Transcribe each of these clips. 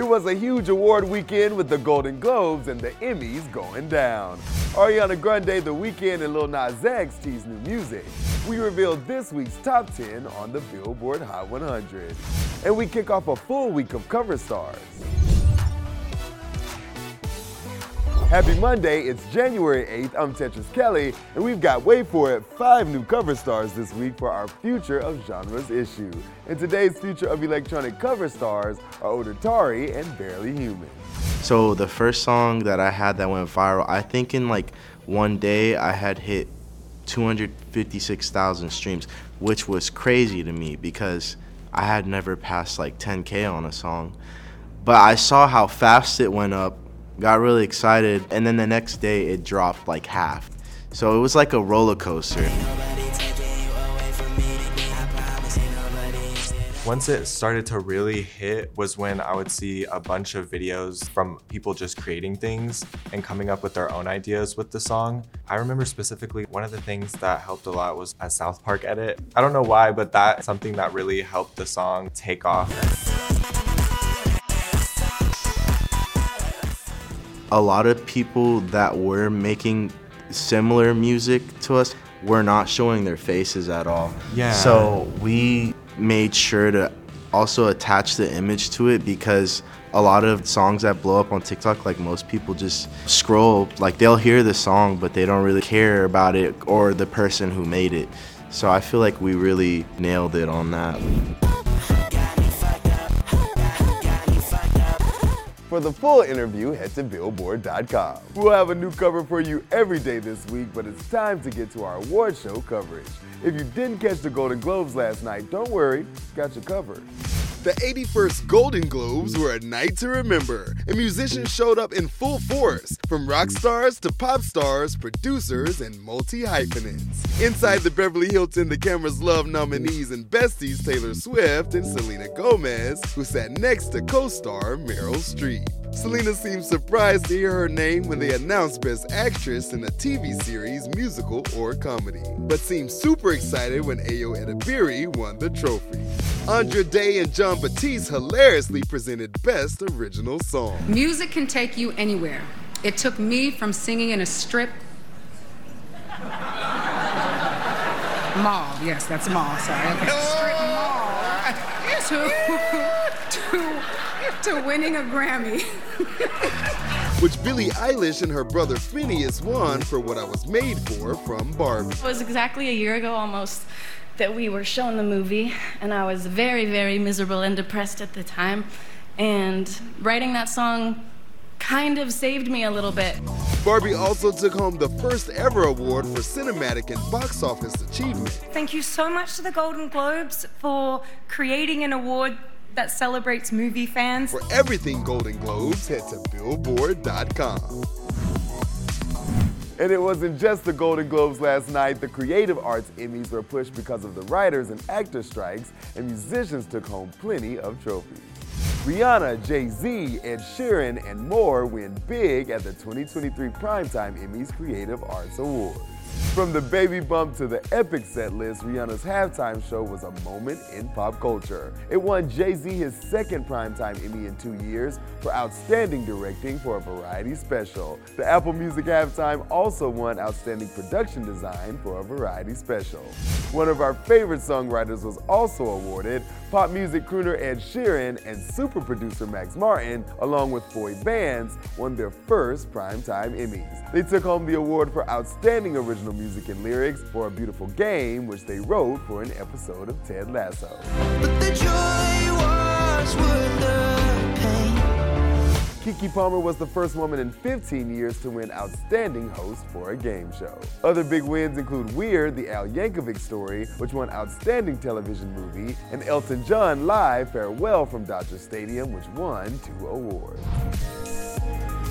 It was a huge award weekend with the Golden Globes and the Emmys going down. Ariana Grande, The Weeknd, and Lil Nas X teased new music. We revealed this week's top 10 on the Billboard Hot 100. And we kick off a full week of cover stars. Happy Monday, it's January 8th. I'm Tetris Kelly, and we've got, wait for it, five new cover stars this week for our Future of Genres issue. And today's Future of Electronic cover stars are Odetari and 6arelyhuman. So the first song that I had that went viral, I think in like one day I had hit 256,000 streams, which was crazy to me because I had never passed like 10k on a song. But I saw how fast it went up, got really excited, and then the next day it dropped like half. So it was like a roller coaster. Once it started to really hit was when I would see a bunch of videos from people just creating things and coming up with their own ideas with the song. I remember specifically one of the things that helped a lot was a South Park edit. I don't know why, but that's something that really helped the song take off. A lot of people that were making similar music to us were not showing their faces at all. Yeah. So we made sure to also attach the image to it because a lot of songs that blow up on TikTok, like most people just scroll, like they'll hear the song, but they don't really care about it or the person who made it. So I feel like we really nailed it on that. For the full interview, head to Billboard.com. We'll have a new cover for you every day this week, but it's time to get to our award show coverage. If you didn't catch the Golden Globes last night, don't worry, got you covered. The 81st Golden Globes were a night to remember, and musicians showed up in full force, from rock stars to pop stars, producers, and multi hyphenates. Inside the Beverly Hilton, the camera's love nominees and besties Taylor Swift and Selena Gomez, who sat next to co star Meryl Streep. Selena seemed surprised to hear her name when they announced Best Actress in a TV series, musical, or comedy, but seemed super excited when Ayo Edebiri won the trophy. Andra Day and Jon Batiste hilariously presented Best Original Song. Music can take you anywhere. It took me from singing in a strip mall. Yes, that's mall. Sorry. Okay. Strip mall. To, to, to winning a Grammy. which Billie Eilish and her brother Finneas won for What I Was Made For from Barbie. It was exactly a year ago almost that we were shown the movie, and I was very, very miserable and depressed at the time. And writing that song kind of saved me a little bit. Barbie also took home the first ever award for cinematic and box office achievement. Thank you so much to the Golden Globes for creating an award that celebrates movie fans. For everything Golden Globes, head to Billboard.com. And it wasn't just the Golden Globes last night. The Creative Arts Emmys were pushed because of the writers and actor strikes, and musicians took home plenty of trophies. Rihanna, Jay Z, Ed Sheeran, and more win big at the 2023 Primetime Emmys Creative Arts Awards. From the baby bump to the epic set list, Rihanna's halftime show was a moment in pop culture. It won Jay Z his second Primetime Emmy in two years for Outstanding Directing for a Variety Special. The Apple Music halftime also won Outstanding Production Design for a Variety Special. One of our favorite songwriters was also awarded Pop music crooner Ed Sheeran and super producer Max Martin, along with Foy Vance, won their first Primetime Emmys. They took home the award for Outstanding Original Music and Lyrics for A Beautiful Game, which they wrote for an episode of Ted Lasso. Keke Palmer was the first woman in 15 years to win Outstanding Host for a game show. Other big wins include Weird, the Al Yankovic story, which won Outstanding Television Movie, and Elton John Live Farewell from Dodger Stadium, which won two awards.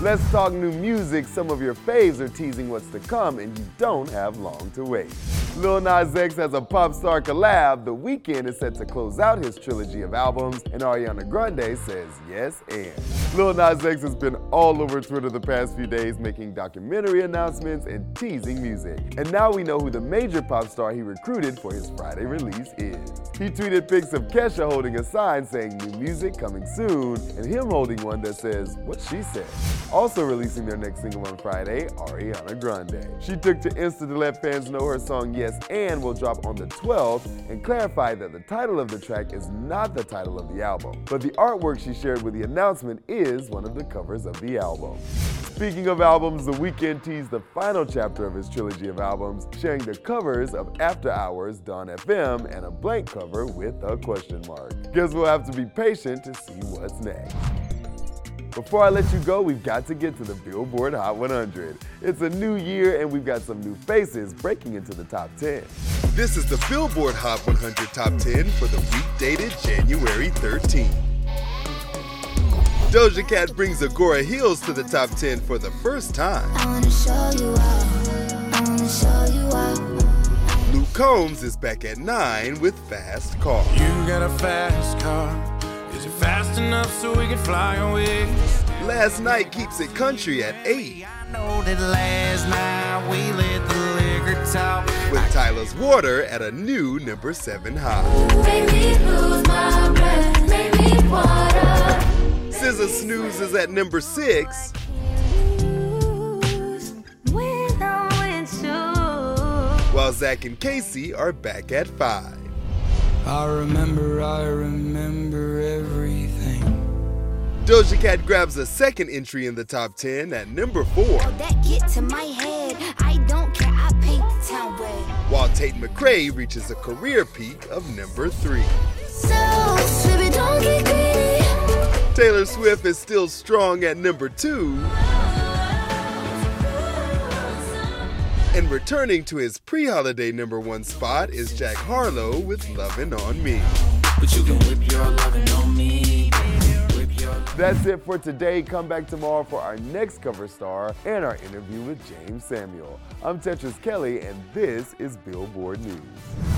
Let's talk new music. Some of your faves are teasing what's to come, and you don't have long to wait. Lil Nas X has a pop star collab. The Weeknd is set to close out his trilogy of albums, and Ariana Grande says yes and. Lil Nas X has been all over Twitter the past few days making documentary announcements and teasing music. And now we know who the major pop star he recruited for his Friday release is. He tweeted pics of Kesha holding a sign saying new music coming soon, and him holding one that says what she said. Also releasing their next single on Friday, Ariana Grande. She took to Insta to let fans know her song Yes and will drop on the 12th and clarified that the title of the track is not the title of the album, but the artwork she shared with the announcement is one of the covers of the album. Speaking of albums, The Weeknd teased the final chapter of his trilogy of albums, sharing the covers of After Hours, Dawn FM, and a blank cover with a question mark. Guess we'll have to be patient to see what's next. Before I let you go, we've got to get to the Billboard Hot 100. It's a new year and we've got some new faces breaking into the top 10. This is the Billboard Hot 100 Top 10 for the week dated January 13. Doja Cat brings Agora Hills to the top 10 for the first time. I'm gonna show you how. Luke Combs is back at 9 with Fast Car. You got a fast car. Is it fast enough so we can fly away? Last night keeps it country at 8. I know that last night we let the liquor talk. With Tyla's Water at a new number 7 high. SZA Snooze is at number 6. While Zach and Kacey are back at 5. I remember, I remember everything. Doja Cat grabs a second entry in the top 10 at number 4. That get to my head. I don't care, I paint the town red. While Tate McRae reaches a career peak of number 3. So, baby, don't get. Taylor Swift is still strong at number 2. And returning to his pre-holiday number one spot is Jack Harlow with Lovin' On Me. But you can whip your lovin' on me. That's it for today. Come back tomorrow for our next cover star and our interview with James Samuel. I'm Tetris Kelly, and this is Billboard News.